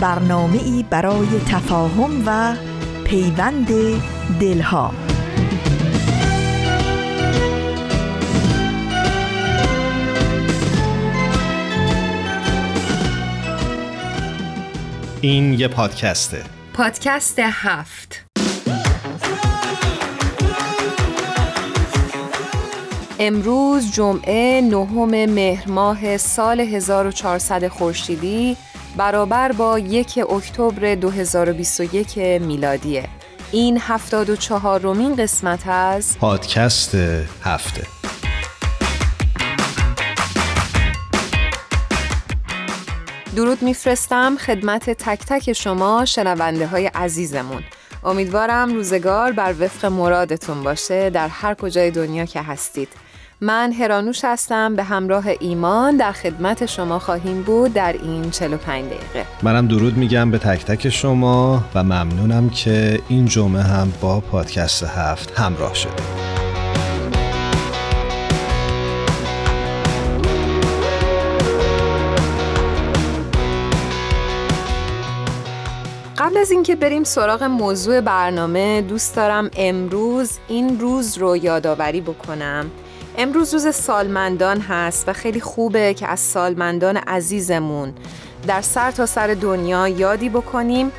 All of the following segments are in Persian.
برنامه ای برای تفاهم و پیوند دلها. این یه پادکسته پادکست هفت. امروز جمعه نهم مهر ماه سال 1400 خورشیدی. برابر با یک اکتبر 2021 میلادیه. این 74 رومین قسمت از پادکست هفته. درود میفرستم خدمت تک تک شما شنونده های عزیزمون. امیدوارم روزگار بر وفق مرادتون باشه در هر کجای دنیا که هستید. من هرانوش هستم به همراه ایمان در خدمت شما خواهیم بود در این 45 دقیقه. منم درود میگم به تک تک شما و ممنونم که این جمعه هم با پادکست هفت همراه شده قبل از اینکه بریم سراغ موضوع برنامه دوست دارم امروز این روز رو یادآوری بکنم. امروز روز سالمندان هست و خیلی خوبه که از سالمندان عزیزمون در سر تا سر دنیا یادی بکنیم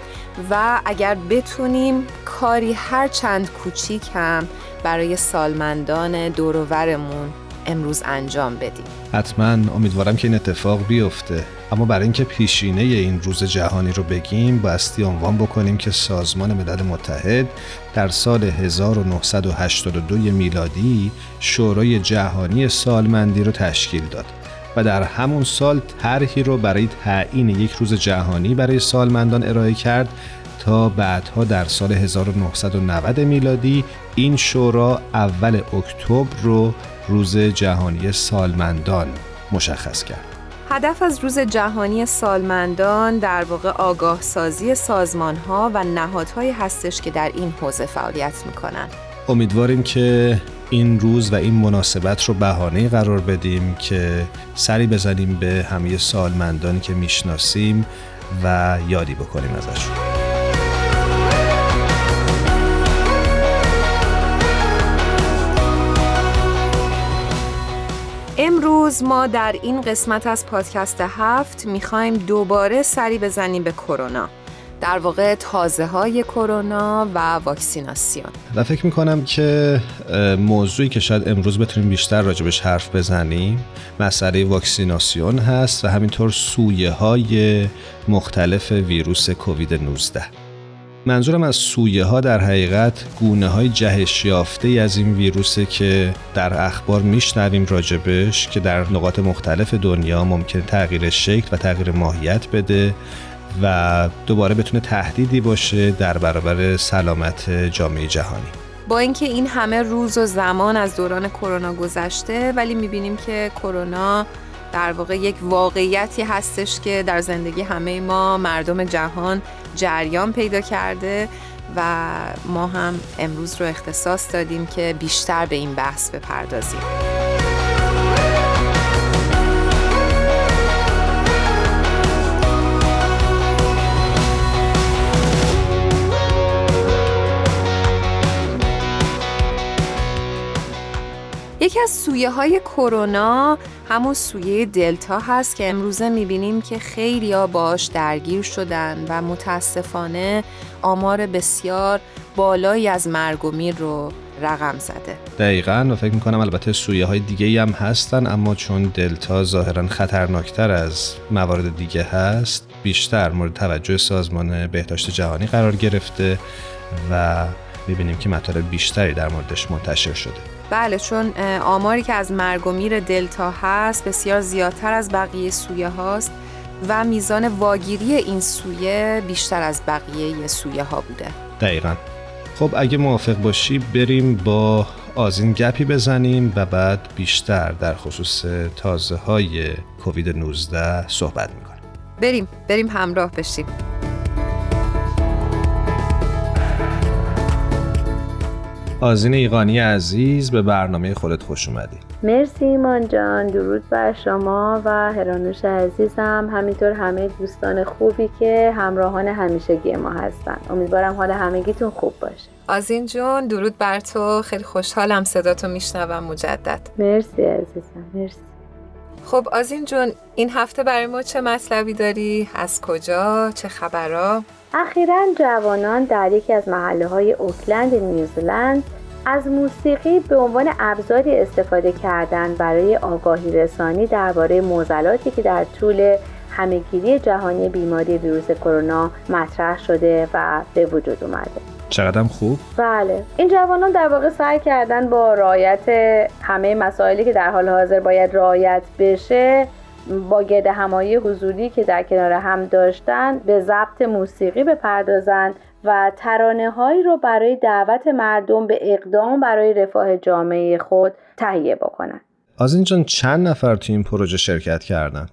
و اگر بتونیم کاری هر چند کوچیک هم برای سالمندان دورورمون امروز انجام بدیم. حتما امیدوارم که این اتفاق بیفته. اما برای اینکه پیشینه این روز جهانی رو بگیم باستی عنوان بکنیم که سازمان ملل متحد در سال 1982 میلادی شورای جهانی سالمندی رو تشکیل داد و در همون سال طرحی رو برای تعیین یک روز جهانی برای سالمندان ارائه کرد تا بعدها در سال 1990 میلادی این شورا اول اکتبر رو روز جهانی سالمندان مشخص کرد. هدف از روز جهانی سالمندان در واقع آگاه سازی سازمان ها و نهادهایی هستش که در این حوزه فعالیت می‌کنن. امیدواریم که این روز و این مناسبت رو بهانه قرار بدیم که سری بزنیم به همه سالمندانی که می‌شناسیم و یادی بکنیم ازشون. امروز ما در این قسمت از پادکست هفت می‌خوایم دوباره سری بزنیم به کرونا. در واقع تازه های کرونا و واکسیناسیون. و فکر می‌کنم که موضوعی که شاید امروز بتونیم بیشتر راجبش حرف بزنیم مسئله واکسیناسیون هست و همینطور سویه های مختلف ویروس کووید 19 منظورم از سویه ها در حقیقت گونه های جهش یافته از این ویروسه که در اخبار میشنویم راجبش که در نقاط مختلف دنیا ممکن تغییر شکل و تغییر ماهیت بده و دوباره بتونه تهدیدی باشه در برابر سلامت جامعه جهانی. با اینکه این همه روز و زمان از دوران کرونا گذشته ولی می‌بینیم که کرونا در واقع یک واقعیتی هستش که در زندگی همه ما مردم جهان جریان پیدا کرده و ما هم امروز رو اختصاص دادیم که بیشتر به این بحث بپردازیم. یکی از سویه های کرونا همون سویه دلتا هست که امروزه می‌بینیم که خیلی ها باش درگیر شدن و متاسفانه آمار بسیار بالایی از مرگ و میر رو رقم زده. دقیقا و فکر می‌کنم البته سویه های دیگه هم هستن اما چون دلتا ظاهرا خطرناکتر از موارد دیگه هست بیشتر مورد توجه سازمان بهداشت جهانی قرار گرفته و می‌بینیم که مطالب بیشتری در موردش منتشر شده. بله چون آماری که از مرگ و میر دلتا هست بسیار زیادتر از بقیه سویه هاست و میزان واگیری این سویه بیشتر از بقیه سویه ها بوده. دقیقا. خب اگه موافق باشی بریم با آزین گپی بزنیم و بعد بیشتر در خصوص تازه های کووید 19 صحبت می‌کنیم. بریم بریم همراه بشیم. آزین ایقانی عزیز به برنامه خودت خوش اومدی. مرسی ایمان جان درود بر شما و هرانوش عزیزم. همینطور همه دوستان خوبی که همراهان همیشگی ما هستن. امیدوارم حال همگیتون خوب باشه. آزین جون درود بر تو. خیلی خوشحالم صداتو میشنوم مجدد. مرسی عزیزم مرسی. خب آزین جون این هفته برای ما چه مطلبی داری؟ از کجا؟ چه خبرها؟ اخیرا جوانان در یکی از محله های اوکلند نیوزلند از موسیقی به عنوان ابزاری استفاده کردن برای آگاهی رسانی درباره معضلاتی که در طول همهگیری جهانی بیماری ویروس کرونا مطرح شده و به وجود اومده. چقدرم خوب؟ بله. این جوانان در واقع سعی کردن با رعایت همه مسائلی که در حال حاضر باید رعایت بشه با گرد همایی حضوری که در کنار هم داشتن به ضبط موسیقی بپردازند و ترانه هایی رو برای دعوت مردم به اقدام برای رفاه جامعه خود تهیه بکنند. از جان چند نفر تو این پروژه شرکت کردن؟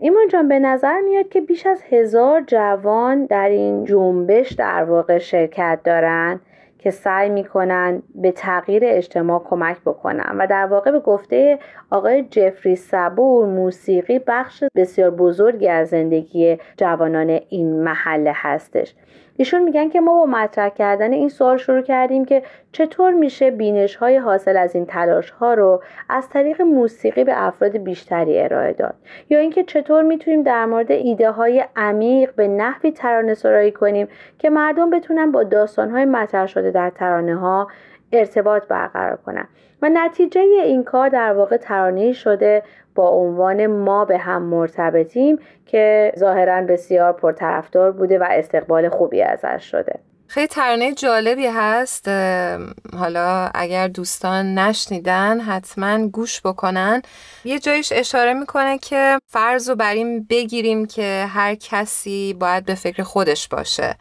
ایمان جان به نظر میاد که بیش از هزار جوان در این جنبش در واقع شرکت دارن که سعی می‌کنن به تغییر اجتماع کمک بکنن. و در واقع به گفته آقای جفری صبور موسیقی بخش بسیار بزرگی از زندگی جوانان این محله هستش. ایشون میگن که ما با مطرح کردن این سوال شروع کردیم که چطور میشه بینش های حاصل از این تلاش ها رو از طریق موسیقی به افراد بیشتری ارائه داد. یا اینکه چطور می‌تونیم در مورد ایده های عمیق به نحوی ترانه سرایی کنیم که مردم بتونن با داستان های مطرح شده در ترانه ها ارتباط برقرار کنن. و نتیجه این کار در واقع ترانه شده با عنوان ما به هم مرتبطیم که ظاهرا بسیار پرطرفدار بوده و استقبال خوبی ازش شده. خیلی ترانه جالبی هست. حالا اگر دوستان نشنیدن حتما گوش بکنن. یه جایش اشاره می‌کنه که فرض رو بر این بگیریم که هر کسی باید به فکر خودش باشه.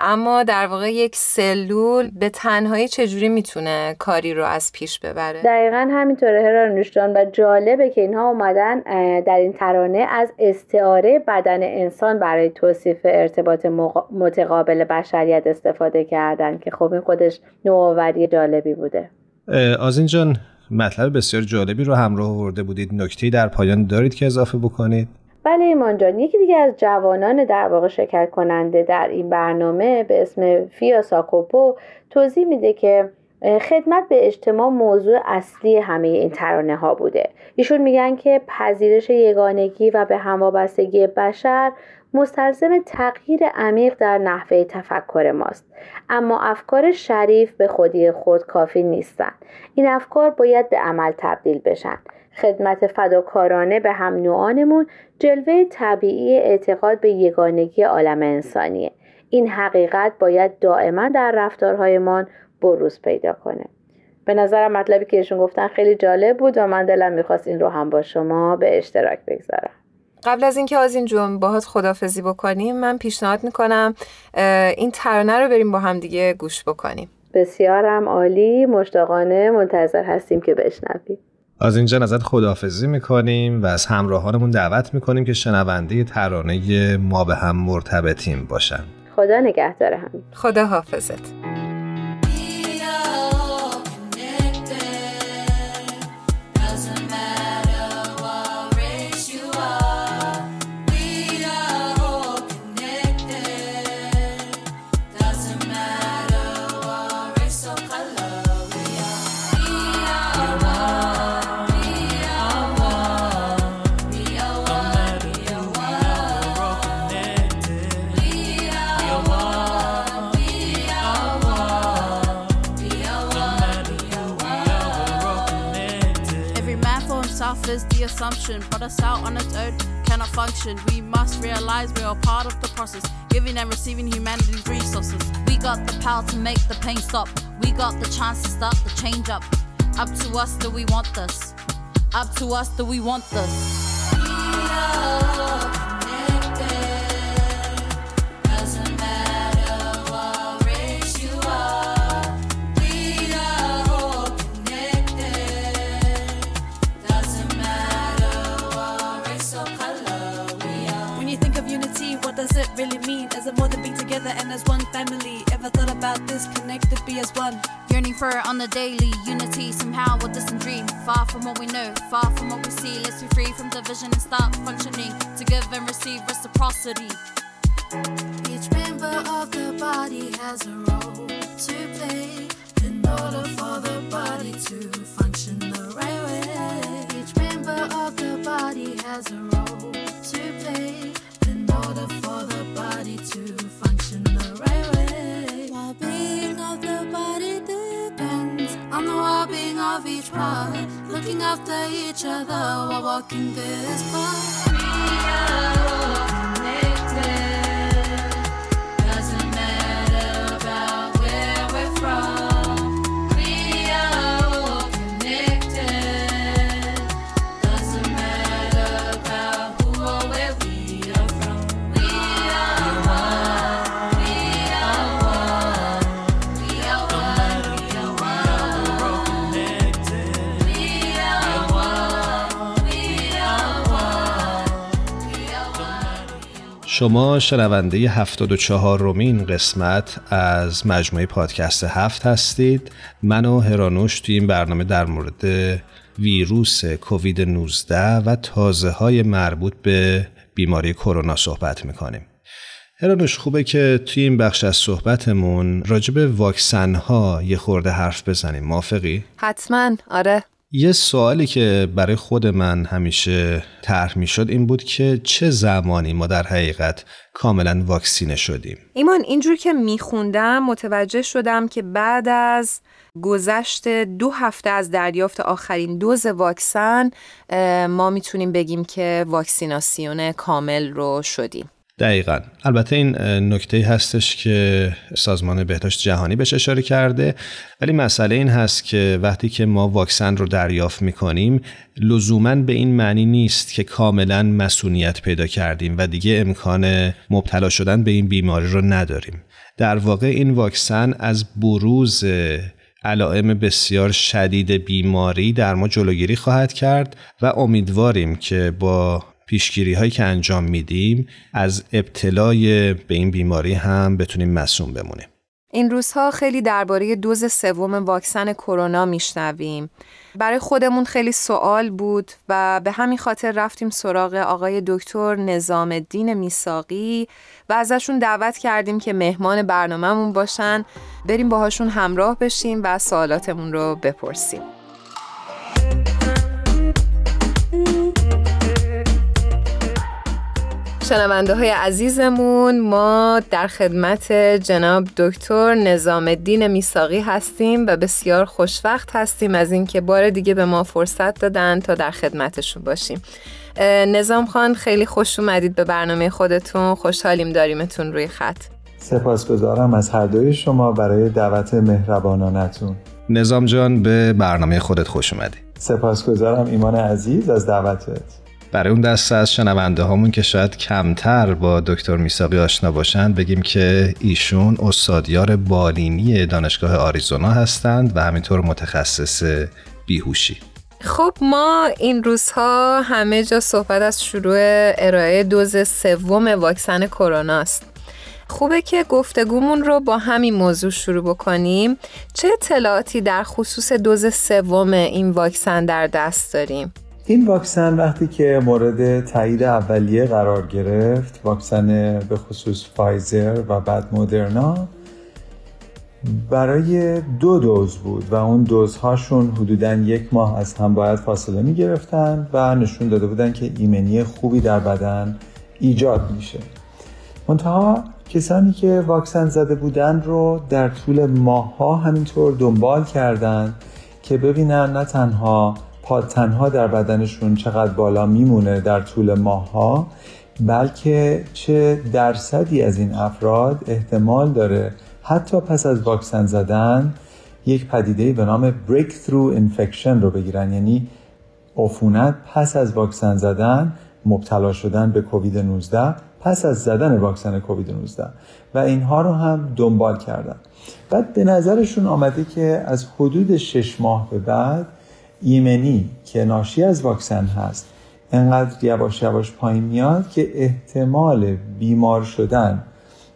اما در واقع یک سلول به تنهایی چجوری می‌تونه کاری رو از پیش ببره؟ دقیقا همینطوره هرانوش جان و جالبه که اینها اومدن در این ترانه از استعاره بدن انسان برای توصیف ارتباط متقابل بشریت استفاده کردن که خب این خودش نوآوری جالبی بوده. آزین جان مطلب بسیار جالبی رو همراه آورده بودید. نکته در پایان دارید که اضافه بکنید؟ بله ایمان جان. یکی دیگه از جوانان در واقع شرکت کننده در این برنامه به اسم فیا ساکوپو توضیح میده که خدمت به اجتماع موضوع اصلی همه این ترانه ها بوده. ایشون میگن که پذیرش یگانگی و به هموابستگی بشر مستلزم تغییر عمیق در نحوه تفکر ماست. اما افکار شریف به خودی خود کافی نیستند. این افکار باید به عمل تبدیل بشن. خدمت فداکارانه به هم نوعانمون جلوه طبیعی اعتقاد به یگانگی عالم انسانیه. این حقیقت باید دائما در رفتارهایمان بروز پیدا کنه. به نظرم مطلبی که ایشون گفتن خیلی جالب بود و من دلم می‌خواست این رو هم با شما به اشتراک بگذارم. قبل از اینکه از این جون باهات خدافزی بکنیم من پیشنهاد می‌کنم این ترانه رو بریم با هم دیگه گوش بکنیم. بسیارم عالی مشتاقانه منتظر هستیم که بشنویم. از اینجا ازت خداحافظی می‌کنیم و از همراهانمون دعوت می‌کنیم که شنونده ترانه ما به هم مرتبطیم باشن. خدا نگهدار هم خدا حافظت but us out on its own cannot function. We must realize we are part of the process, giving and receiving humanity's resources. We got the power to make the pain stop. We got the chance to start the change up. Up to us that we want this. Up to us that we want this. Really mean? As it more than being together and as one family? Ever thought about this? Connected, be as one. Yearning for it on the daily, unity somehow a distant dream. Far from what we know, far from what we see. Let's be free from division and start functioning to give and receive reciprocity. Each member of the body has a role to play in order for the body to function the right way. Each member of the body has a role to play body to function the right way. Well-being of the body depends on the well-being of each part. Looking after each other while walking this path. شما شنونده 74 رومین قسمت از مجموعه پادکست هفت هستید. من و هرانوش توی این برنامه در مورد ویروس کووید 19 و تازه های مربوط به بیماری کرونا صحبت می‌کنیم. هرانوش خوبه که توی این بخش از صحبتمون راجع به واکسن ها یه خورده حرف بزنیم. موافقی؟ حتما. آره. یه سوالی که برای خود من همیشه طرح می شد این بود که چه زمانی ما در حقیقت کاملا واکسینه شدیم؟ ایمان اینجور که میخوندم متوجه شدم که بعد از گذشت دو هفته از دریافت آخرین دوز واکسن ما می‌تونیم بگیم که واکسیناسیون کامل رو شدیم. دقیقا. البته این نکته هستش که سازمان بهداشت جهانی بهش اشاره کرده ولی مسئله این هست که وقتی که ما واکسن رو دریافت می‌کنیم لزوما به این معنی نیست که کاملا مسئولیت پیدا کردیم و دیگه امکان مبتلا شدن به این بیماری رو نداریم. در واقع این واکسن از بروز علائم بسیار شدید بیماری در ما جلوگیری خواهد کرد و امیدواریم که با پیشگیری هایی که انجام میدیم از ابتلای به این بیماری هم بتونیم مسئول بمونیم این روزها خیلی درباره دوز سوم واکسن کرونا میشنویم. برای خودمون خیلی سوال بود و به همین خاطر رفتیم سراغ آقای دکتر نظام الدین میساقی و ازشون دعوت کردیم که مهمان برنامهمون باشن بریم باهاشون همراه بشیم و سوالاتمون رو بپرسیم. شنونده های عزیزمون ما در خدمت جناب دکتر نظام الدین میساقی هستیم و بسیار خوشوقت هستیم از اینکه بار دیگه به ما فرصت دادن تا در خدمتشون باشیم. نظام خان خیلی خوش اومدید به برنامه خودتون. خوشحالیم داریمتون روی خط. سپاسگزارم از هر دوی شما برای دعوت مهربانانتون. نظام جان به برنامه خودت خوش اومدی. سپاسگزارم ایمان عزیز از دعوتت. برای اون دسته از شنونده هامون که شاید کمتر با دکتر میساقی آشنا باشند بگیم که ایشون استادیار بالینی دانشگاه آریزونا هستند و همینطور متخصص بیهوشی. خب ما این روزها همه جا صحبت از شروع ارائه دوز سوم واکسن کرونا است. خوبه که گفتگومون رو با همین موضوع شروع بکنیم. چه اطلاعاتی در خصوص دوز سوم این واکسن در دست داریم؟ این واکسن وقتی که مورد تایید اولیه قرار گرفت واکسن به خصوص فایزر و بعد مدرنا برای دو دوز بود و اون دوزهاشون حدودا یک ماه از هم باید فاصله می گرفتن و نشون داده بودن که ایمنی خوبی در بدن ایجاد میشه. منتها کسانی که واکسن زده بودن رو در طول ماهها همینطور دنبال کردن که ببینن نه تنها تنها در بدنشون چقدر بالا میمونه در طول ماهها بلکه چه درصدی از این افراد احتمال داره حتی پس از واکسن زدن یک پدیده به نام breakthrough infection رو بگیرن. یعنی عفونت پس از واکسن زدن مبتلا شدن به کووید 19 پس از زدن واکسن کووید 19 و اینها رو هم دنبال کردن. بعد به نظرشون آمده که از حدود شش ماه به بعد ایمنی که ناشی از واکسن هست انقدر یواش یواش پایین میاد که احتمال بیمار شدن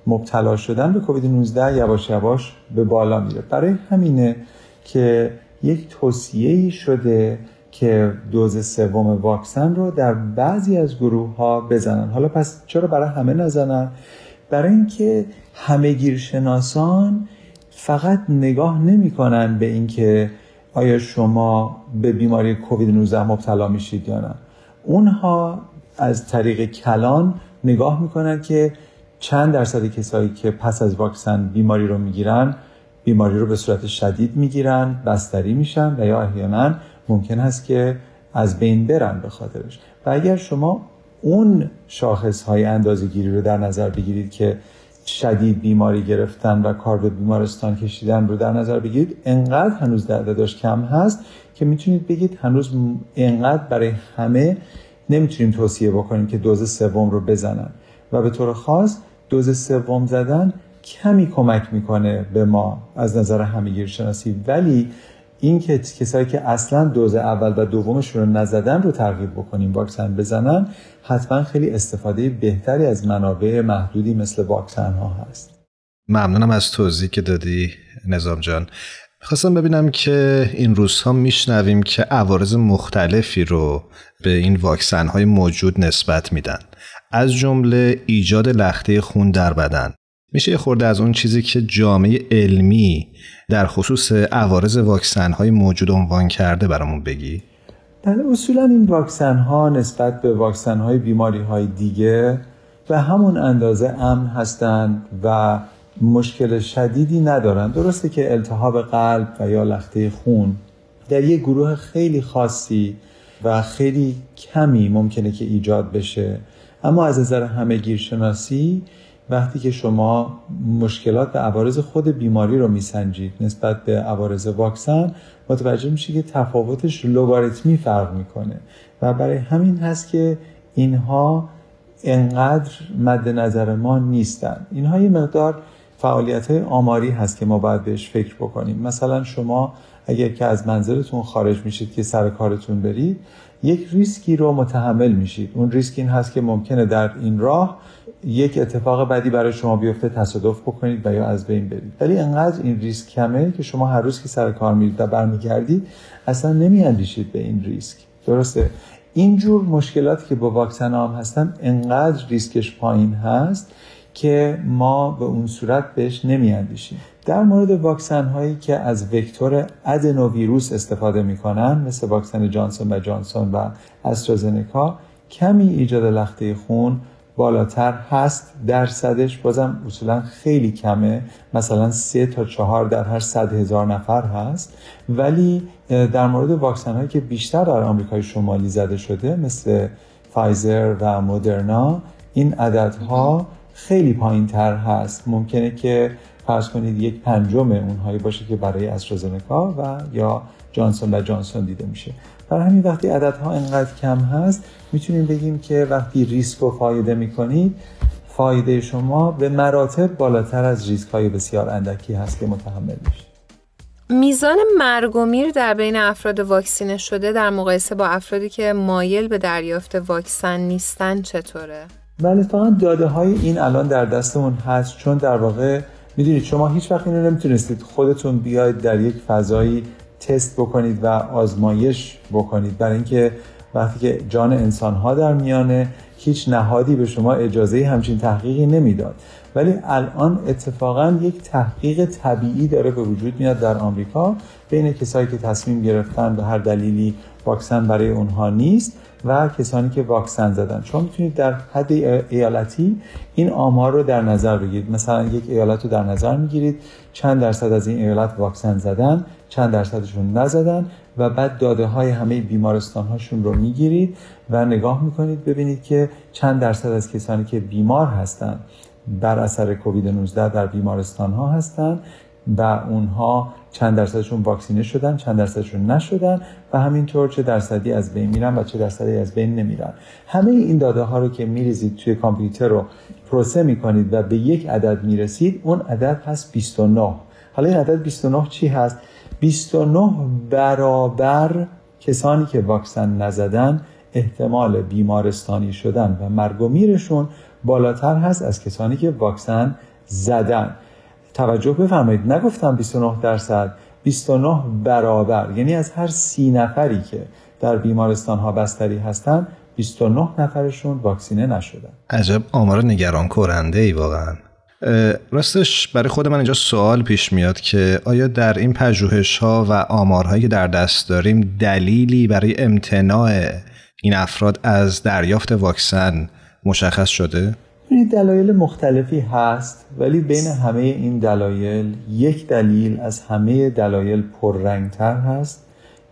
مبتلا شدن به کووید 19 یواش یواش به بالا میره. برای همینه که یک توصیه شده که دوز سوم واکسن رو در بعضی از گروه ها بزنن. حالا پس چرا برای همه نزنن؟ برای اینکه همه گیرشناسان فقط نگاه نمی‌کنن به اینکه آیا شما به بیماری کووید 19 مبتلا میشید یا نه؟ اونها از طریق کلان نگاه می‌کنن که چند درصد کسایی که پس از واکسن بیماری رو می‌گیرن بیماری رو به صورت شدید می‌گیرن بستری میشن و یا احیانا ممکن هست که از بین برن به خاطرش. و اگر شما اون شاخص های اندازه گیری رو در نظر بگیرید که شدید بیماری گرفتن و کار به بیمارستان کشیدن رو در نظر بگیرید. انقدر هنوز دردش کم هست که می‌تونید بگید هنوز انقدر برای همه نمی‌تونیم توصیه بکنیم که دوز سوم رو بزنن. و به طور خاص دوز سوم زدن کمی کمک می‌کنه به ما از نظر همه شناسی ولی این که کسایی که اصلا دوز اول و دومشون رو نزدن رو ترغیب بکنیم واکسن بزنن حتما خیلی استفاده بهتری از منابع محدودی مثل واکسن ها هست. ممنونم از توضیح که دادی نظام جان. خواستم ببینم که این روزها میشنویم که عوارض مختلفی رو به این واکسن های موجود نسبت میدن. از جمله ایجاد لخته خون در بدن. میشه یه خورده از اون چیزی که جامعه علمی در خصوص عوارض واکسن های موجود عنوان کرده برامون بگی؟ بله اصولا این واکسن ها نسبت به واکسن های بیماری های دیگه به همون اندازه امن هستند و مشکل شدیدی ندارن درسته که التهاب قلب و یا لخته خون در یک گروه خیلی خاصی و خیلی کمی ممکنه که ایجاد بشه. اما از نظر همه گیرشناسی وقتی که شما مشکلات به عوارض خود بیماری رو میسنجید نسبت به عوارض واکسن متوجه میشه که تفاوتش لوگاریتمی فرق می‌کنه. و برای همین هست که اینها انقدر مد نظر ما نیستن. اینها یه مقدار فعالیت های آماری هست که ما باید بهش فکر بکنیم. مثلا شما اگر که از منزلتون خارج میشید که سر کارتون برید یک ریسکی رو متحمل میشید. اون ریسک این هست که ممکنه در این راه یک اتفاق بدی برای شما بیفته تصادف بکنید و یا از بین برید. ولی انقدر این ریسک کمه که شما هر روز که سر کار میرید و برمیگردید اصلا نمیاندیشید به این ریسک. درسته؟ اینجور مشکلاتی که با واکسن هم هستن انقدر ریسکش پایین هست که ما به اون صورت بهش نمیاندیشیم. در مورد واکسن هایی که از وکتور ادنوویروس استفاده می‌کنن مثل واکسن جانسون و جانسون و استرازنکا کمی ایجاد لخته خون بالاتر هست درصدش بازم اصولا خیلی کمه. مثلا سه تا چهار در هر صد هزار نفر هست. ولی در مورد واکسن هایی که بیشتر در آمریکای شمالی زده شده مثل فایزر و مدرنا این عددها خیلی پایین تر هست. ممکنه که فرض کنید یک پنجم اونهایی باشه که برای استرازنکا و یا جانسون و جانسون دیده میشه. برای همین وقتی عددها انقدر کم هست می‌تونیم بگیم که وقتی ریسک رو فایده می‌کنید فایده شما به مراتب بالاتر از ریسک های بسیار اندکی هست که متحمل میشید. میزان مرگ و میر در بین افراد واکسینه شده در مقایسه با افرادی که مایل به دریافت واکسن نیستن چطوره؟ بله فقط داده های این الان در دستمون هست. چون در واقع می‌دونید شما هیچ وقت اینو نمی‌تونستید خودتون بیاید در یک فضایی تست بکنید و آزمایش بکنید. برای اینکه وقتی که جان انسان ها در میانه هیچ نهادی به شما اجازه همچین تحقیقی نمی‌داد. ولی الان اتفاقا یک تحقیق طبیعی داره به وجود میاد در آمریکا. بین کسایی که تصمیم گرفتن به هر دلیلی واکسن برای اونها نیست. و کسانی که واکسن زدن. شما می‌تونید در حد ایالتی این آمار رو در نظر بگیرید. مثلا یک ایالت رو در نظر می‌گیرید چند درصد از این ایالت واکسن زدن چند درصدشون نزدن و بعد داده های همه بیمارستان هاشون رو می‌گیرید و نگاه می‌کنید ببینید که چند درصد از کسانی که بیمار هستند بر اثر کووید 19 در بیمارستان ها هستند و اونها چند درصدشون واکسینه شدن چند درصدشون نشدن و همینطور چه درصدی از بین میرن و چه درصدی از بین نمیرن. همه این داده ها رو که میریزید توی کامپیوتر رو پروسه می‌کنید و به یک عدد می‌رسید اون عدد هست 29 حالا این عدد 29 چی هست؟ 29 برابر کسانی که واکسن نزدن احتمال بیمارستانی شدن و مرگ و میرشون بالاتر هست از کسانی که واکسن زدن. توجه بفرمایید. نگفتم 29 درصد 29 برابر. یعنی از هر سی نفری که در بیمارستان ها بستری هستن 29 نفرشون واکسینه نشدن عجب آمار نگران کننده ای واقعا راستش برای خود من اینجا سوال پیش میاد که آیا در این پژوهش ها و آمارهایی که در دست داریم دلیلی برای امتناع این افراد از دریافت واکسن مشخص شده؟ دلایل مختلفی هست ولی بین همه این دلایل یک دلیل از همه دلایل پررنگتر هست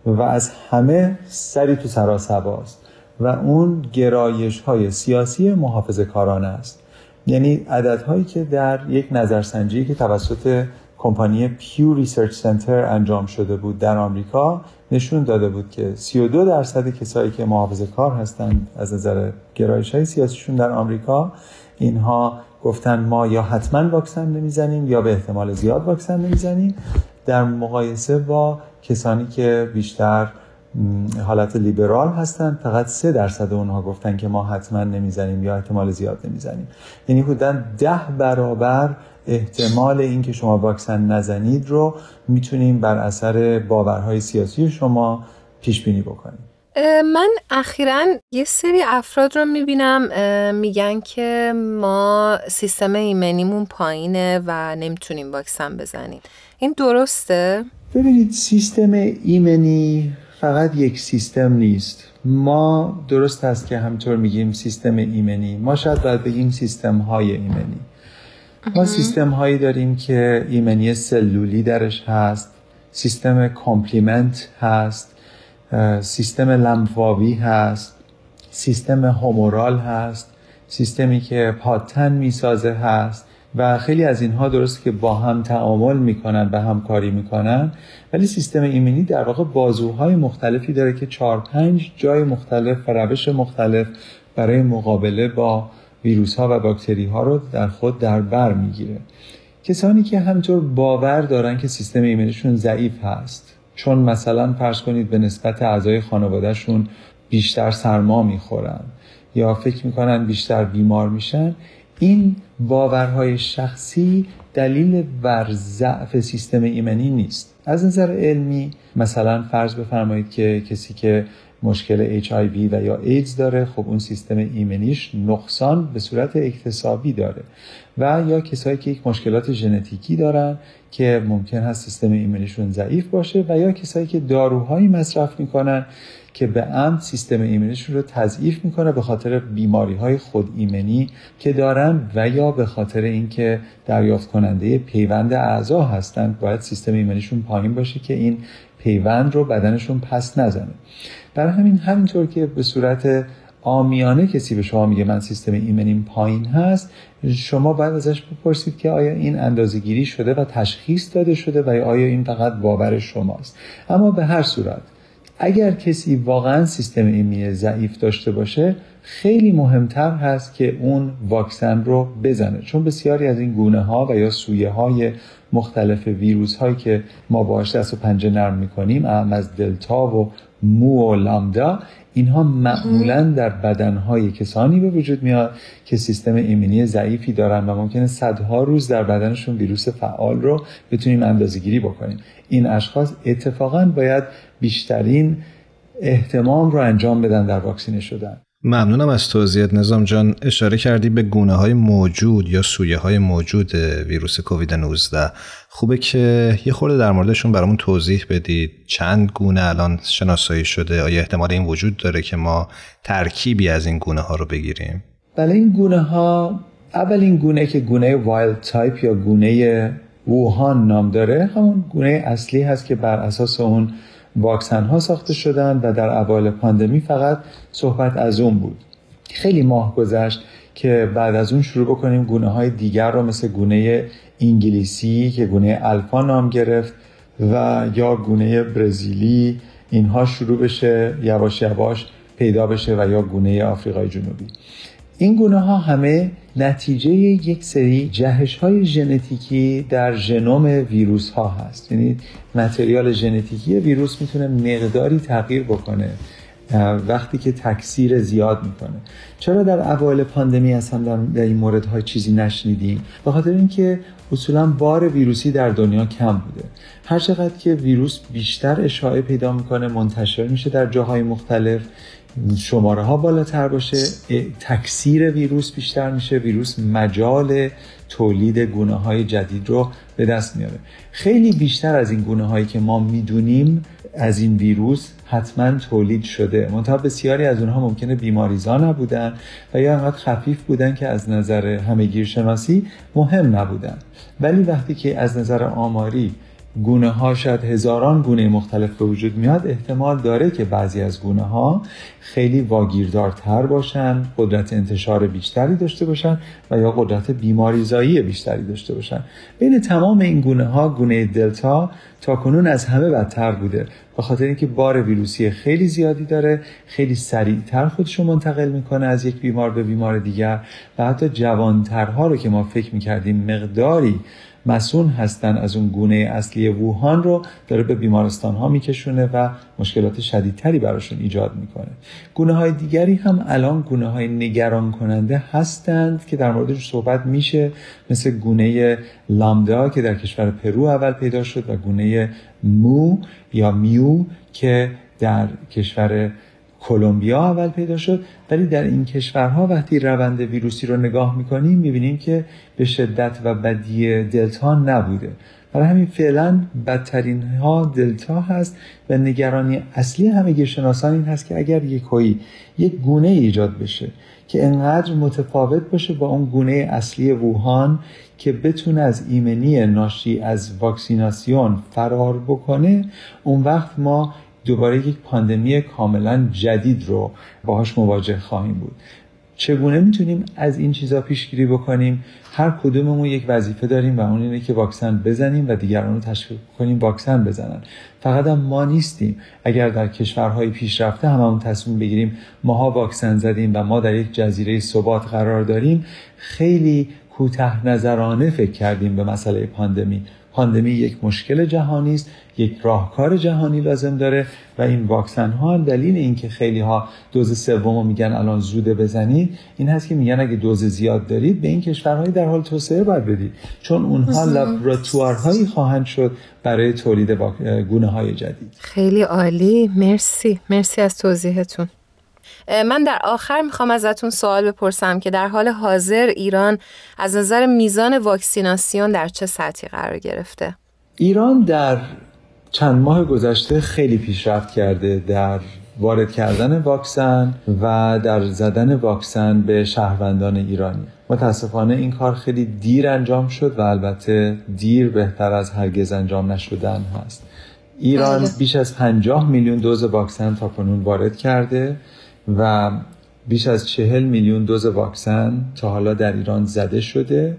و از همه سری تو سراسباست و اون گرایش های سیاسی محافظ کارانه است. یعنی عددهایی که در یک نظرسنجی که توسط کمپانی Pew Research Center انجام شده بود در آمریکا نشون داده بود که 32 درصد کسایی که محافظ کار هستند از نظر گرایش های سیاسیشون در آمریکا اینها گفتن ما یا حتما واکسن نمی‌زنیم یا به احتمال زیاد واکسن نمی‌زنیم. در مقایسه با کسانی که بیشتر حالت لیبرال هستن فقط سه درصد اونها گفتن که ما حتما نمی‌زنیم یا احتمال زیاد نمی‌زنیم. یعنی حدودا ده برابر احتمال اینکه شما واکسن نزنید رو می‌تونیم بر اثر باورهای سیاسی شما پیش بینی بکنیم من اخیرا یه سری افراد رو می‌بینم میگن که ما سیستم ایمنیمون پایینه و نمی‌تونیم واکسن بزنیم. این درسته؟ ببینید سیستم ایمنی فقط یک سیستم نیست. ما درست است که همطور میگیم سیستم ایمنی. ما شاید باید بگیم سیستم های ایمنی. ما سیستم هایی داریم که ایمنی سلولی درش هست سیستم complement هست سیستم لنفاوی هست سیستم humoral هست سیستمی که پادتن می‌سازه هست و خیلی از اینها درست که با هم تعامل می‌کنن و همکاری می‌کنن ولی سیستم ایمنی در واقع بازوهای مختلفی داره که چهار پنج جای مختلف و روش مختلف برای مقابله با ویروس ها و باکتری ها رو در خود در بر می‌گیره. کسانی که همطور باور دارن که سیستم ایمنیشون ضعیف هست چون مثلا فرض کنید به نسبت اعضای خانوادهشون بیشتر سرما می‌خورن یا فکر می‌کنن بیشتر بیمار میشن این باورهای شخصی دلیل بر ضعف سیستم ایمنی نیست. از نظر علمی مثلا فرض بفرمایید که کسی که مشکل HIV و یا ایدز داره خب اون سیستم ایمنیش نقصان به صورت اکتسابی داره. و یا کسایی که یک مشکلات ژنتیکی دارن که ممکن هست سیستم ایمنیشون ضعیف باشه و یا کسایی که داروهایی مصرف می‌کنن که به عمد سیستم ایمنیشون رو تضعیف می‌کنه به خاطر بیماری های خود ایمنی که دارن و یا به خاطر اینکه دریافت کننده پیوند اعضا هستند باید سیستم ایمنیشون پایین باشه که این پیوند رو بدنشون پس نزنه. برای همین همینطور که به صورت آمیانه کسی به شما میگه من سیستم ایمنیم پایین هست شما باید ازش بپرسید که آیا این اندازه گیری شده و تشخیص داده شده و آیا این فقط باور شماست. اما به هر صورت اگر کسی واقعا سیستم ایمنی ضعیف داشته باشه خیلی مهمتر هست که اون واکسن رو بزنه. چون بسیاری از این گونه ها و یا سویه های مختلف ویروس هایی که ما باش دست و پنجه نرم می‌کنیم اهم از دلتا و مو و لامدا اینها معمولا در بدنهای کسانی به وجود میاد که سیستم ایمنی ضعیفی دارن و ممکنه صدها روز در بدنشون ویروس فعال رو بتونیم اندازه گیری بکنیم. این اشخاص اتفاقا باید بیشترین احتمام رو انجام بدن در واکسینه شدن. ممنونم از توضیحات. نظام جان اشاره کردی به گونه های موجود یا سویه های موجود ویروس کووید 19 خوبه که یه خورده در موردشون برامون توضیح بدید. چند گونه الان شناسایی شده؟ آیا احتمال این وجود داره که ما ترکیبی از این گونه ها رو بگیریم؟ بله این گونه ها اولین گونه که گونه wild type یا گونه ووهان نام داره همون گونه اصلی هست که بر اساس اون واکسن ها ساخته شدن و در اوایل پاندمی فقط صحبت از اون بود. خیلی ماه گذشت که بعد از اون شروع بکنیم گونه های دیگر رو مثل گونه انگلیسی که گونه الفا نام گرفت و یا گونه برزیلی اینها شروع بشه یواش یواش پیدا بشه و یا گونه آفریقای جنوبی. این گونه ها همه نتیجه یک سری جهش های ژنتیکی در ژنوم ویروس ها هست. یعنی متریال ژنتیکی ویروس می‌تونه مقداری تغییر بکنه وقتی که تکثیر زیاد می‌کنه. چرا در اوایل پاندمی اصلا در این مورد های چیزی نشنیدیم به خاطر اینکه اصولا بار ویروسی در دنیا کم بوده. هر چقدر که ویروس بیشتر اشاعه پیدا می‌کنه منتشر میشه در جاهای مختلف. شماره ها بالاتر باشه. تکثیر ویروس بیشتر میشه. ویروس مجال تولید گونه های جدید رو به دست میاره. خیلی بیشتر از این گونه هایی که ما می‌دونیم از این ویروس حتما تولید شده. منتها بسیاری از اونها ممکنه بیماریزا نبودن و یا انقدر خفیف بودن که از نظر همه شناسی مهم نبودن. ولی وقتی که از نظر آماری گونه ها شاید هزاران گونه مختلف به وجود میاد احتمال داره که بعضی از گونه ها خیلی واگیردارتر باشن قدرت انتشار بیشتری داشته باشن و یا قدرت بیماریزایی بیشتری داشته باشن. بین تمام این گونه ها گونه دلتا تا کنون از همه بدتر بوده. به خاطر اینکه بار ویروسی خیلی زیادی داره خیلی سریعتر خودش رو منتقل می‌کنه از یک بیمار به بیمار دیگر و حتی جوانترها رو که ما فکر می‌کردیم مقداری مسون هستن از اون گونه اصلی ووهان رو داره به بیمارستان ها میکشونه و مشکلات شدیدتری براشون ایجاد می‌کنه. گونه های دیگری هم الان گونه های نگران کننده هستند که در موردش صحبت میشه مثل گونه لامدا که در کشور پرو اول پیدا شد و گونه مو یا میو که در کشور کلمبیا اول پیدا شد ولی در این کشورها وقتی روند ویروسی رو نگاه می‌کنیم می‌بینیم که به شدت و بدی دلتا نبوده. برای همین فعلا بدترین ها دلتا هست و نگرانی اصلی همه شناسان این هست که اگر یک هایی یک گونه ایجاد بشه که انقدر متفاوت باشه با اون گونه اصلی ووهان که بتونه از ایمنی ناشی از واکسیناسیون فرار بکنه اون وقت ما دوباره یک پاندمی کاملا جدید رو باهاش مواجه خواهیم بود. چگونه می‌تونیم از این چیزا پیشگیری بکنیم؟ هر کدوممون یک وظیفه داریم و اون اینه که واکسن بزنیم و دیگران رو تشویق کنیم واکسن بزنن. فقط هم ما نیستیم. اگر در کشورهای پیشرفته هممون تصمیم بگیریم ماها واکسن زدیم و ما در یک جزیره ثبات قرار داریم خیلی کوته نظرانه فکر کردیم به مسئله پاندمی. پاندمی یک مشکل جهانی است یک راهکار جهانی لازم داره و این واکسن ها دلیل اینکه خیلی ها دوز سوم میگن الان زوده بزنید این هست که میگن اگه دوز زیاد دارید به این کشورهای در حال توسعه باید بدید. چون اونها لابراتوارهایی خواهند شد برای تولید گونه های جدید. خیلی عالی. مرسی. مرسی از توضیحتون. من در آخر می‌خوام ازتون سوال بپرسم که در حال حاضر ایران از نظر میزان واکسیناسیون در چه سطحی قرار گرفته؟ ایران در چند ماه گذشته خیلی پیشرفت کرده در وارد کردن واکسن و در زدن واکسن به شهروندان ایرانی متاسفانه این کار خیلی دیر انجام شد و البته دیر بهتر از هرگز انجام نشدن هست ایران بله. بیش از 50 میلیون دوز واکسن تا کنون وارد کرده و بیش از چهل میلیون دوز واکسن تا حالا در ایران زده شده.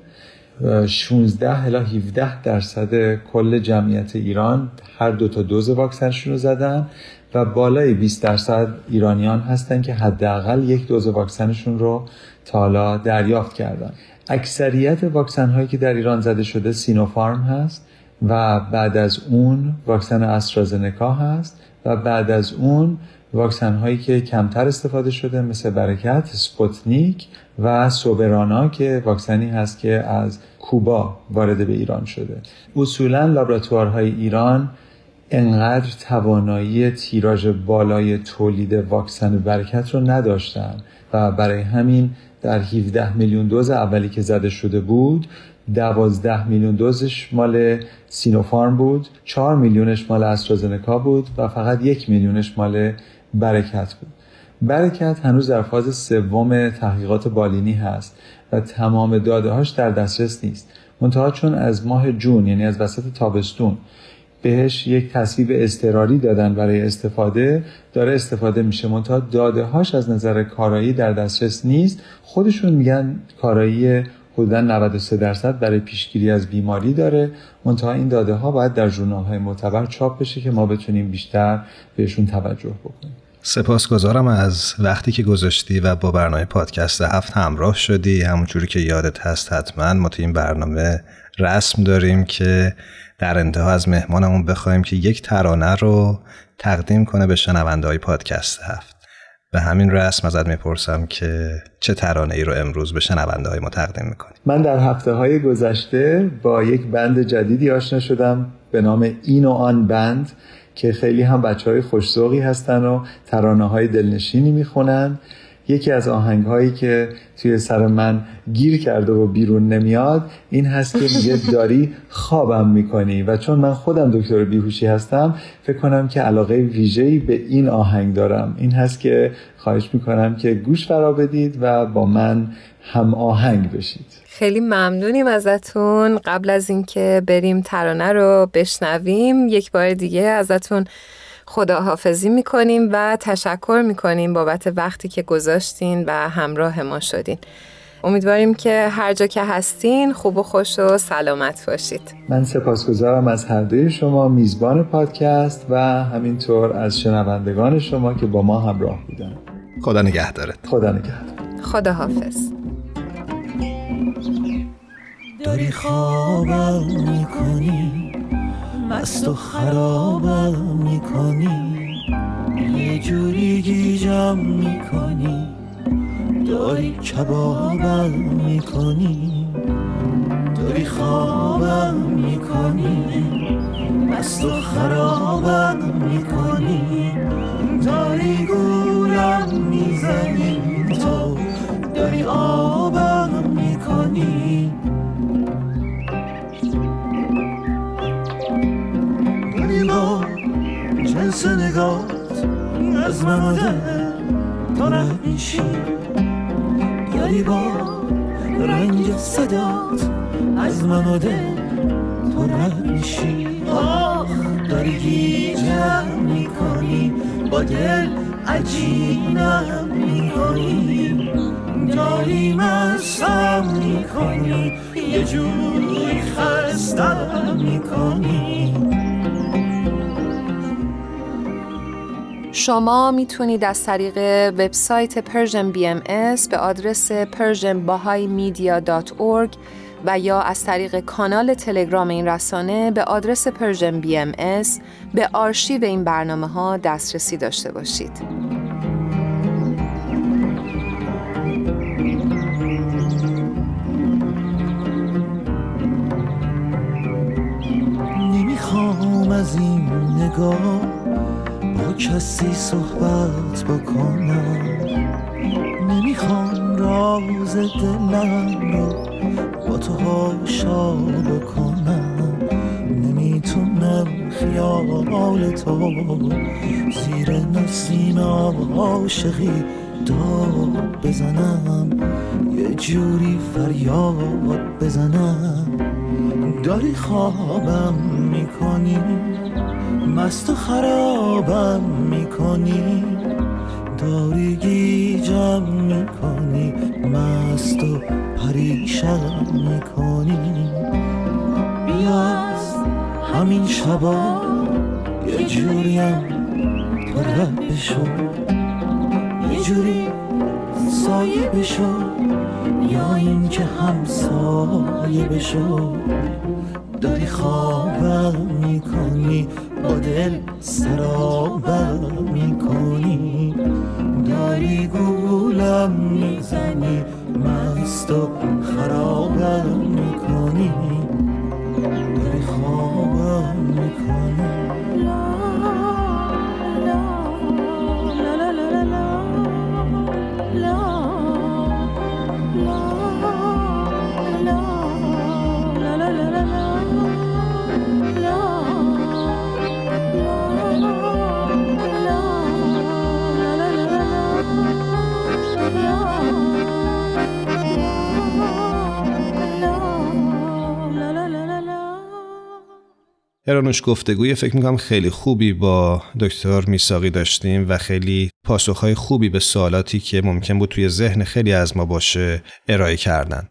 16 الی 17 درصد کل جمعیت ایران هر دو تا دوز واکسنشون رو زدن و بالای 20 درصد ایرانیان هستن که حداقل یک دوز واکسنشون رو تا حالا دریافت کردن. اکثریت واکسن هایی که در ایران زده شده سینوفارم هست و بعد از اون واکسن استرازنکا هست و بعد از اون واکسن هایی که کمتر استفاده شده مثل برکت، سپوتنیک و سوبرانا که واکسنی هست که از کوبا وارد به ایران شده. اصولا لابراتوارهای ایران انقدر توانایی تیراژ بالای تولید واکسن برکت رو نداشتن و برای همین در 17 میلیون دوز اولی که زده شده بود 12 میلیون دوزش مال سینوفارم بود 4 میلیونش مال استرازنکا بود و فقط یک میلیونش مال برکت بود. برکت هنوز در فاز سوم تحقیقات بالینی هست و تمام داده هاش در دسترس نیست. منتها چون از ماه جون یعنی از وسط تابستون بهش یک تصویب استراری دادن برای استفاده داره استفاده میشه. منتها داده هاش از نظر کارایی در دسترس نیست. خودشون میگن کارایی حدودا 93 درصد برای پیشگیری از بیماری داره. منتها این داده ها باید در ژورنال های معتبر چاپ بشه که ما بتونیم بیشتر بهشون توجه بکنیم. سپاسگزارم از وقتی که گذاشتی و با برنامه پادکست هفت همراه شدی. همونجوری که یادت هست حتما ما تو این برنامه رسم داریم که در انتها از مهمانمون بخوایم که یک ترانه رو تقدیم کنه به شنونده های پادکست هفت. به همین رسم ازت می‌پرسم که چه ترانه ای رو امروز به شنونده های ما تقدیم می‌کنی؟ من در هفته های گذشته با یک بند جدیدی آشنا شدم به نام این و آن بند. که خیلی هم بچه های خوشزوقی هستن و ترانه های دلنشینی می‌خونن. یکی از آهنگ هایی که توی سر من گیر کرده و بیرون نمیاد این هست که میگه داری خوابم می‌کنی. و چون من خودم دکتر بیهوشی هستم فکر کنم که علاقه ویژه‌ای به این آهنگ دارم. این هست که خواهش می‌کنم که گوش فرا بدید و با من هم آهنگ بشید. خیلی ممنونیم ازتون. قبل از اینکه بریم ترانه رو بشنویم یک بار دیگه ازتون خداحافظی می‌کنیم و تشکر می‌کنیم بابت وقتی که گذاشتین و همراه ما شدین. امیدواریم که هر جا که هستین خوب و خوش و سلامت باشید. من سپاسگزارم از هر دوی شما میزبان پادکست و همینطور از شنوندگان شما که با ما همراه بودن. خدا نگهدارت. خدا نگهدار. خدا حافظ داری خوابم می‌کنی مست و خرابم می‌کنی یه جوری گیجم می‌کنی داری کبابم می‌کنی داری خوابم می‌کنی مست و خرابم می‌کنی داری گولم می‌زنی تو داری آبم داری با جنس نگات از من دل تو رد میشی داری با رنگ صدات از من دل تو میشی آه داری گیجم می‌کنی با دل عجینم می‌کنی. داری مستم می‌کنی یه جوری خستم می‌کنی شما می‌تونید از طریق وبسایت Persian BMS به آدرس persianbahaimedia.org و یا از طریق کانال تلگرام این رسانه به آدرس Persian BMS به آرشیو این برنامه ها دسترسی داشته باشید. از این نگاه با کسی صحبت بکنم. نمی‌خوام راز دلم رو با تو هاشا بکنم. نمی‌تونم خیال تو زیر نسیم عاشقی داد بزنم. یه جوری فریاد بزنم. داری خوابم می‌کنی؟ مست و خرابم می‌کنی؟ داری گیجم می‌کنی؟ مست و پریشم می‌کنی؟ بیاز همین شبا یه جوریم تو رب بشو. یه جوری سایه بشو یا اینکه همسایه بشو. داری خوابم می‌کنی با دل سرابم می‌کنی. داری گولم می‌زنی مست و خرابم می‌کنی. داری خوابم می‌کنی. هرانوش گفتگوی فکر می‌کنم خیلی خوبی با دکتر میساقی داشتیم و خیلی پاسخهای خوبی به سوالاتی که ممکن بود توی ذهن خیلی از ما باشه ارائه کردن.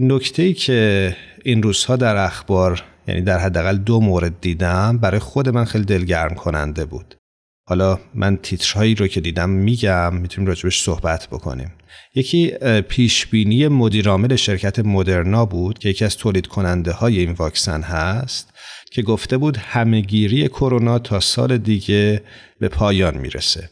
نکته ای که این روزها در اخبار یعنی در حداقل دو مورد دیدم برای خود من خیلی دلگرم کننده بود. حالا من تیترهایی رو که دیدم میگم می‌تونیم راجبش صحبت بکنیم. یکی پیشبینی مدیرعامل شرکت مدرنا بود که یکی از تولید کننده های این واکسن هست. که گفته بود همهگیری کرونا تا سال دیگه به پایان می‌رسه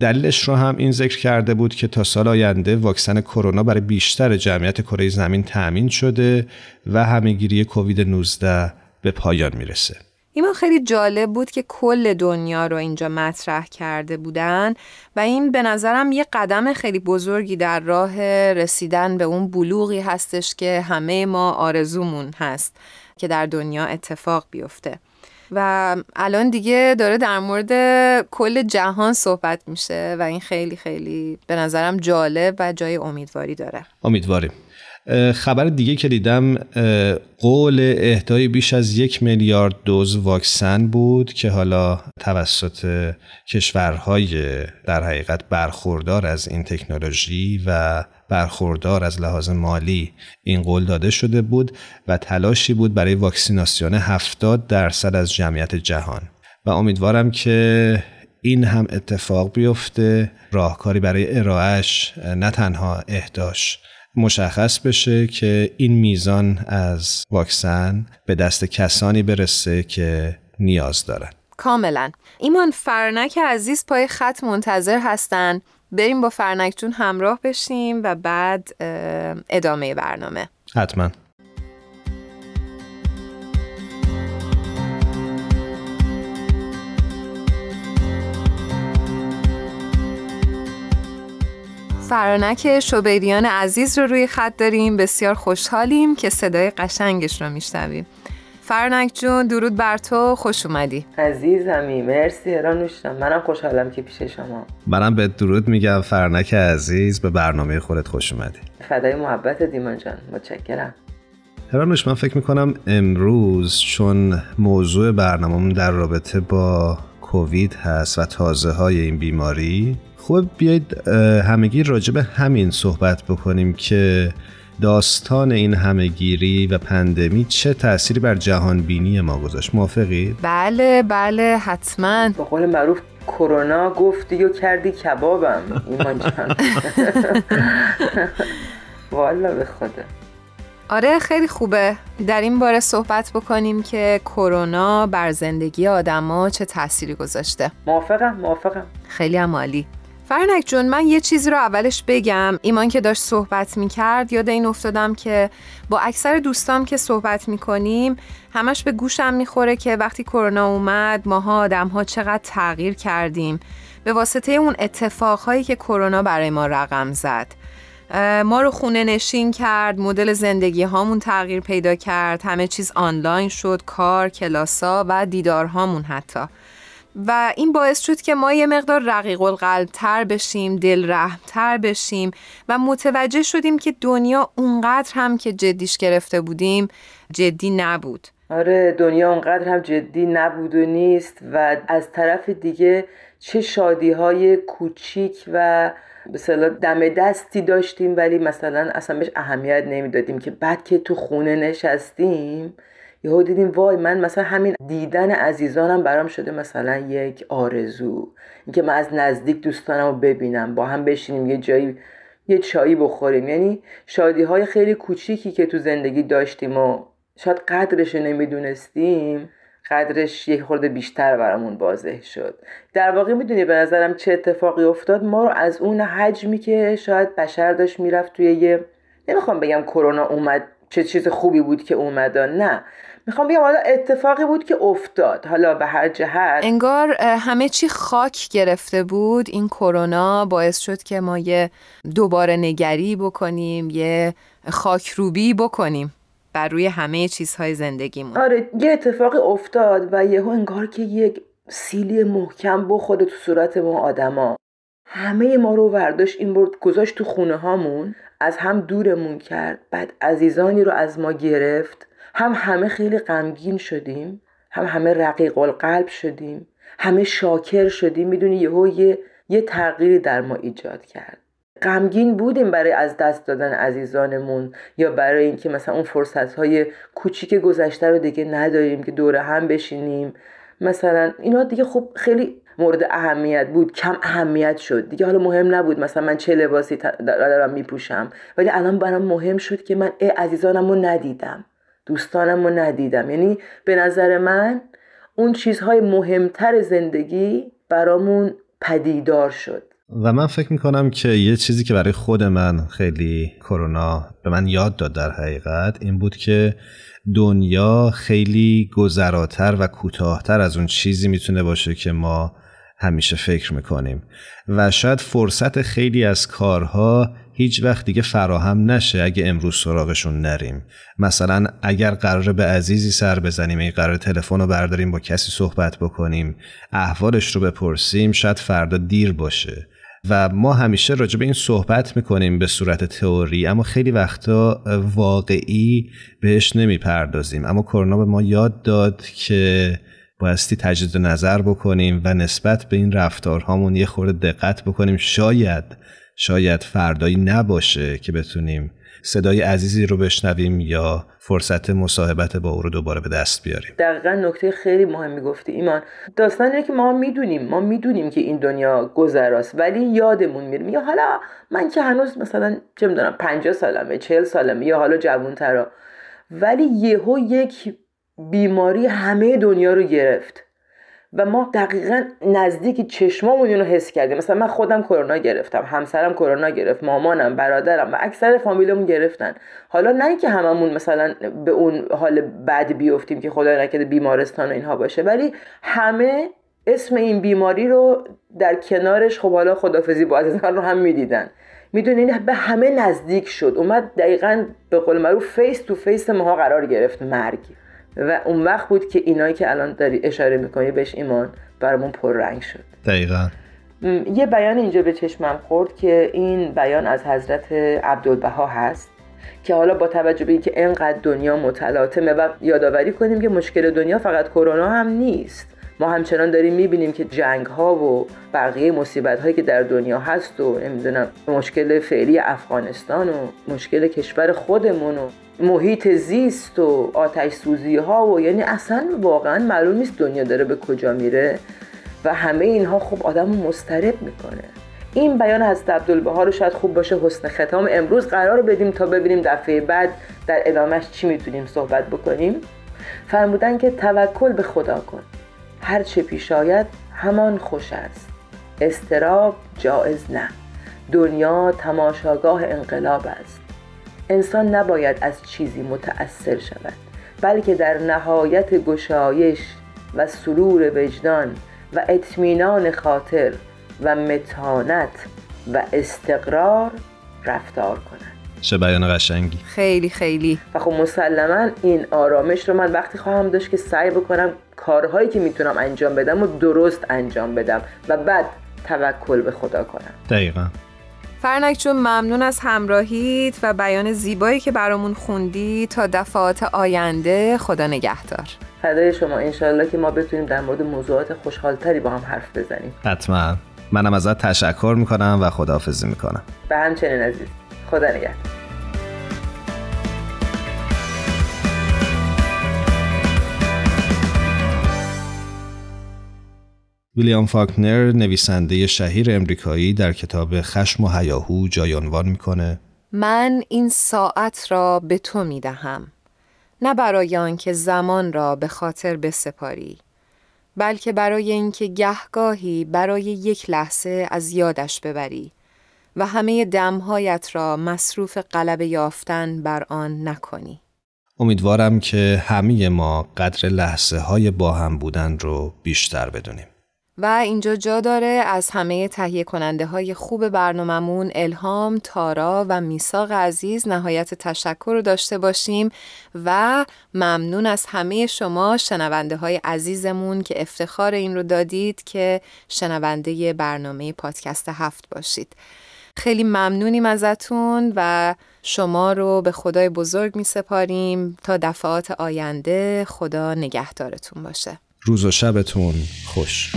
دلیلش رو هم این ذکر کرده بود که تا سال آینده واکسن کرونا برای بیشتر جمعیت کره زمین تأمین شده و همهگیری کووید 19 به پایان می‌رسه. ایمان خیلی جالب بود که کل دنیا رو اینجا مطرح کرده بودن و این به نظرم یه قدم خیلی بزرگی در راه رسیدن به اون بلوغی هستش که همه ما آرزومون هست که در دنیا اتفاق بیفته. و الان دیگه داره در مورد کل جهان صحبت میشه و این خیلی خیلی به نظرم جالب و جای امیدواری داره امیدواریم خبر دیگه که دیدم قول اهدای بیش از یک میلیارد دوز واکسن بود که حالا توسط کشورهای در حقیقت برخوردار از این تکنولوژی و برخوردار از لحاظ مالی این قول داده شده بود و تلاشی بود برای واکسیناسیون 70 درصد از جمعیت جهان. و امیدوارم که این هم اتفاق بیفته راهکاری برای ارائهش نه تنها اهداش مشخص بشه که این میزان از واکسن به دست کسانی برسه که نیاز دارن. کاملا. ایمان فرنک عزیز پای خط منتظر هستن. بریم با فرنک جون همراه بشیم و بعد ادامه برنامه. حتما. فرانک شوبیریان عزیز رو روی خط داریم. بسیار خوشحالیم که صدای قشنگش رو میشنویم. فرنک جون درود بر تو. خوش اومدی. عزیزمی مرسی. هرانوشتم منم خوشحالم که پیش شما. منم به درود میگم. فرنک عزیز به برنامه خودت خوش اومدی. فدای محبت دیمان جان. متشکرم. هرانوش من فکر می‌کنم امروز چون موضوع برنامه در رابطه با کووید هست و تازه های این بیماری خوب بیاید همگی راجع به همین صحبت بکنیم که داستان این همهگیری و پندمی چه تأثیری بر جهان بینی ما گذاشت. موافقید؟ بله بله حتما. به قول معروف کرونا گفتی و کردی کبابم. ایمان جان. والا به خدا. آره خیلی خوبه. در این باره صحبت بکنیم که کرونا بر زندگی آدما چه تأثیری گذاشته. موافقم موافقم. خیلی عمالی فرنک جون من یه چیزی رو اولش بگم. ایمان که داشت صحبت می کرد یاد این افتادم که با اکثر دوستام که صحبت می کنیم همش به گوشم می‌خوره که وقتی کرونا اومد ماها آدم ها چقدر تغییر کردیم. به واسطه اون اتفاقهایی که کرونا برای ما رقم زد. ما رو خونه نشین کرد مدل زندگی هامون تغییر پیدا کرد همه چیز آنلاین شد کار کلاسا و دیدارهامون حتی. و این باعث شد که ما یه مقدار رقیق القلب تر بشیم دل تر بشیم و متوجه شدیم که دنیا اونقدر هم که جدیش گرفته بودیم جدی نبود. آره دنیا اونقدر هم جدی نبود و نیست و از طرف دیگه چه شادی های کوچیک و مثلا دم دستی داشتیم ولی مثلا اصلا بهش اهمیت نمی‌دادیم که بعد که تو خونه نشستیم یهو دیدیم وای من مثلا همین دیدن عزیزانم برام شده مثلا یک آرزو. اینکه من از نزدیک دوستانم رو ببینم با هم بشینیم یه جایی یه چایی بخوریم. یعنی شادی های خیلی کوچیکی که تو زندگی داشتیم و شاید قدرش نمی‌دونستیم قدرش یک خورده بیشتر برامون واضح شد. در واقع می‌دونی به نظرم چه اتفاقی افتاد؟ ما رو از اون حجمی که شاید بشر داشت می‌رفت توی یه نمی‌خوام بگم کرونا اومد چه چیز خوبی بود که اومد نه. می‌خوام بگم حالا اتفاقی بود که افتاد. حالا به هر جهت. انگار همه چی خاک گرفته بود. این کرونا باعث شد که ما یه دوباره نگری بکنیم یه خاک روبی بکنیم بر روی همه چیزهای زندگیمون. آره یه اتفاقی افتاد و یهو انگار که یک سیلی محکم بخوره تو صورت ما آدما. همه ما رو ورداشت این برد گذاشت تو خونه هامون از هم دورمون کرد. بعد عزیزانی رو از ما گرفت. هم همه خیلی غمگین شدیم هم همه رقیق القلب شدیم همه شاکر شدیم می‌دونی یهو یه یه تغییری در ما ایجاد کرد. غمگین بودیم برای از دست دادن عزیزانمون یا برای اینکه مثلا اون فرصت های کوچیک گذشته رو دیگه نداریم که دور هم بشینیم. مثلا اینا دیگه خب خیلی مورد اهمیت بود کم اهمیت شد. دیگه حالا مهم نبود مثلا من چه لباسی دارم میپوشم. ولی الان برام مهم شد که من ای عزیزانم رو ندیدم. دوستانم رو ندیدم. یعنی به نظر من اون چیزهای مهمتر زندگی برامون پدیدار شد. و من فکر می‌کنم که یه چیزی که برای خود من خیلی کرونا به من یاد داد در حقیقت این بود که دنیا خیلی گذراتر و کوتاهتر از اون چیزی می‌تونه باشه که ما همیشه فکر می‌کنیم. و شاید فرصت خیلی از کارها هیچ وقت دیگه فراهم نشه اگه امروز سراغشون نریم. مثلا اگر قراره به عزیزی سر بزنیم ای قرار تلفن رو برداریم با کسی صحبت بکنیم احوالش رو بپرسیم شاید فردا دیر باشه. و ما همیشه راجع به این صحبت می‌کنیم به صورت تئوری اما خیلی وقتا واقعی بهش نمی‌پردازیم. اما کرونا به ما یاد داد که بایستی تجدید نظر بکنیم و نسبت به این رفتارهامون یه خورده دقت بکنیم. شاید شاید فردایی نباشه که بتونیم صدای عزیزی رو بشنویم یا فرصت مصاحبت با او رو دوباره به دست بیاریم. دقیقا نکته خیلی مهمی گفتی ایمان. داستان اینه که ما می‌دونیم ما می‌دونیم که این دنیا گذراست ولی یادمون میره. یا حالا من که هنوز مثلا چه می‌دونم 50 سالمه 40 سالمه یا حالا جوانترا. ولی یهو یک بیماری همه دنیا رو گرفت. و ما دقیقا نزدیکی چشمامون رو حس کردیم. مثلا من خودم کرونا گرفتم همسرم کرونا گرفت مامانم برادرم و اکثر فامیلمون گرفتن. حالا نه اینکه هممون مثلا به اون حال بد بیفتیم که خدا نکرده بیمارستان و اینها باشه ولی همه اسم این بیماری رو در کنارش خب حالا خداحافظی با عزیزان رو هم می‌دیدن. می‌دونین به همه نزدیک شد. اومد دقیقا به قول معروف face to face ماها قرار گرفت مرگ. و اون وقت بود که اینایی که الان داری اشاره می‌کنی بهش ایمان برامون پررنگ شد. دقیقا. یه بیان اینجا به چشمم خورد که این بیان از حضرت عبدالبها هست که حالا با توجه به اینکه انقدر دنیا متلاطمه و یادآوری کنیم که مشکل دنیا فقط کرونا هم نیست. ما همچنان داریم می‌بینیم که جنگ ها و بقیه مصیبت هایی که در دنیا هست و نمی‌دونم مشکل فعلی افغانستان و مشکل کشور خودمون و محیط زیست و آتش سوزی ها و یعنی اصلا واقعا معلوم نیست دنیا داره به کجا میره و همه اینها خب آدم مسترب می‌کنه. این بیان از عبدالبها رو شاید خوب باشه حسن ختام. امروز قرار بدیم تا ببینیم دفعه بعد در ادامهش چی می‌تونیم صحبت بکنیم. فرمودن که توکل به خدا کن. هر چه پیش آید همان خوش است. استراب جایز نه. دنیا تماشاگاه انقلاب است. انسان نباید از چیزی متأثر شود بلکه در نهایت گشایش و سرور وجدان و اطمینان خاطر و متانت و استقرار رفتار کند. چه بیان قشنگی. خیلی خیلی. و خب مسلما این آرامش رو من وقتی خواهم داشت که سعی بکنم کارهایی که می‌تونم انجام بدم و درست انجام بدم و بعد توکل به خدا کنم. دقیقا. فرنک چون ممنون از همراهیت و بیان زیبایی که برامون خوندی. تا دفعات آینده خدا نگهدار. فدای شما. انشالله که ما بتونیم در مورد موضوعات خوشحالتری با هم حرف بزنیم. حتما. منم ازت تشکر می‌کنم و خداحافظی می‌کنم. به همچنین عزیز خدا نگهدار. ویلیام فاکنر نویسنده شهیر امریکایی در کتاب خشم و هیاهو جای عنوان می‌کنه. من این ساعت را به تو می دهم نه برای آنکه زمان را به خاطر بسپاری بلکه برای اینکه گهگاهی برای یک لحظه از یادش ببری و همه دمهایت را مصروف قلب یافتن بر آن نکنی. امیدوارم که همه ما قدر لحظه های با هم بودن رو بیشتر بدونیم. و اینجا جا داره از همه تهیه کننده های خوب برنامهمون الهام، تارا و میساق عزیز نهایت تشکر رو داشته باشیم و ممنون از همه شما شنونده های عزیزمون که افتخار این رو دادید که شنونده برنامه پادکست هفت باشید. خیلی ممنونیم ازتون و شما رو به خدای بزرگ می سپاریم تا دفعات آینده خدا نگهدارتون باشه. روز و شبتون خوش.